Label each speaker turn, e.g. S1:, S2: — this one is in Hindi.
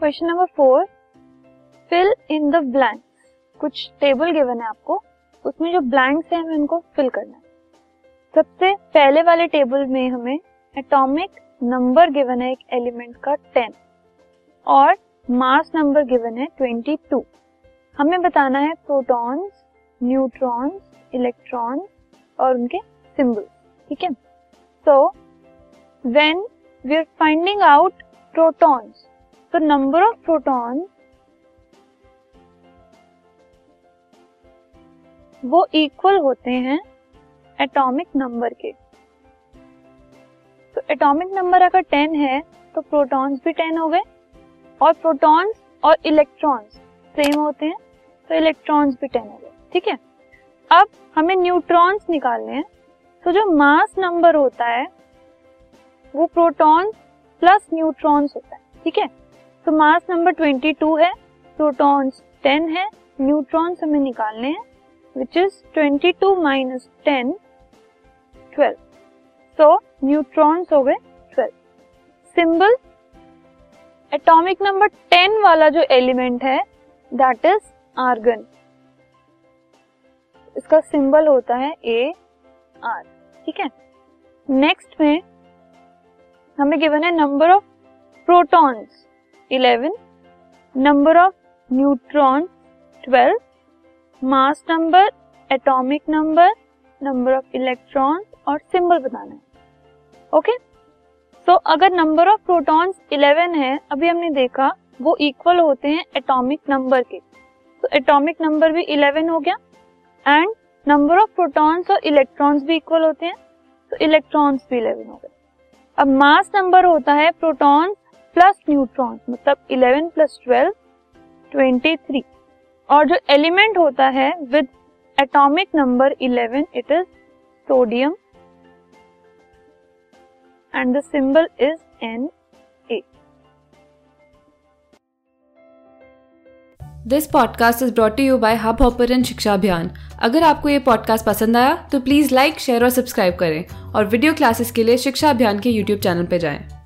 S1: Question number four fill in the blanks कुछ टेबल गिवन है आपको। उसमें जो ब्लैंक्स है, हमें उनको फिल करना है। सबसे पहले वाले टेबल में हमें एटॉमिक नंबर गिवन है, एक एलिमेंट का टेन और मास नंबर गिवन है ट्वेंटी टू हमें बताना है प्रोटॉन्स न्यूट्रॉन्स इलेक्ट्रॉन्स और उनके सिंबल ठीक है? So when we are finding out protons तो नंबर ऑफ़ प्रोटॉन्स वो इक्वल होते हैं एटॉमिक नंबर के। तो एटॉमिक नंबर अगर टेन है तो प्रोटॉन्स भी टेन हो गए और प्रोटॉन्स और इलेक्ट्रॉन्स सेम होते हैं तो इलेक्ट्रॉन्स भी टेन हो गए। ठीक है? अब हमें न्यूट्रॉन्स निकालने हैं। तो जो मास नंबर होता है, वो प्रोटॉन्स प्लस न्यूट्रॉन्स होता है। ठीक है? तो मास नंबर 22 है प्रोटॉन्स 10 है न्यूट्रॉन्स हमें निकालने हैं which is 22 minus ten twelve so neutrons हो गए ट्वेल्व सिंबल एटॉमिक नंबर 10 वाला जो एलिमेंट है दैट इज़ आर्गन इसका सिंबल होता है ए आर ठीक है? नेक्स्ट में हमें गिवन है number of protons 11 number of neutron 12 mass number atomic number number of electron और सिंबल बताना है। ओके तो अगर नंबर ऑफ़ प्रोटॉन्स 11 है, अभी हमने देखा, वो इक्वल होते हैं एटॉमिक नंबर के। तो एटॉमिक नंबर भी 11 हो गया एंड नंबर ऑफ़ प्रोटॉन्स और इलेक्ट्रॉन्स भी इक्वल होते हैं तो इलेक्ट्रॉन्स भी 11 हो गए। अब मास नंबर होता है प्रोटॉन्स प्लस न्यूट्रॉन मतलब 11 प्लस 12 23 और जो एलिमेंट होता है with atomic number 11 it is sodium and the symbol is N
S2: this podcast is brought you by Hubhopper Shiksha Abhiyan अगर आपको ये पॉडकास्ट पसंद आया तो प्लीज़ लाइक शेयर और सब्सक्राइब करें। और वीडियो क्लासेस के लिए शिक्षा अभियान के यूट्यूब चैनल पर जाएँ।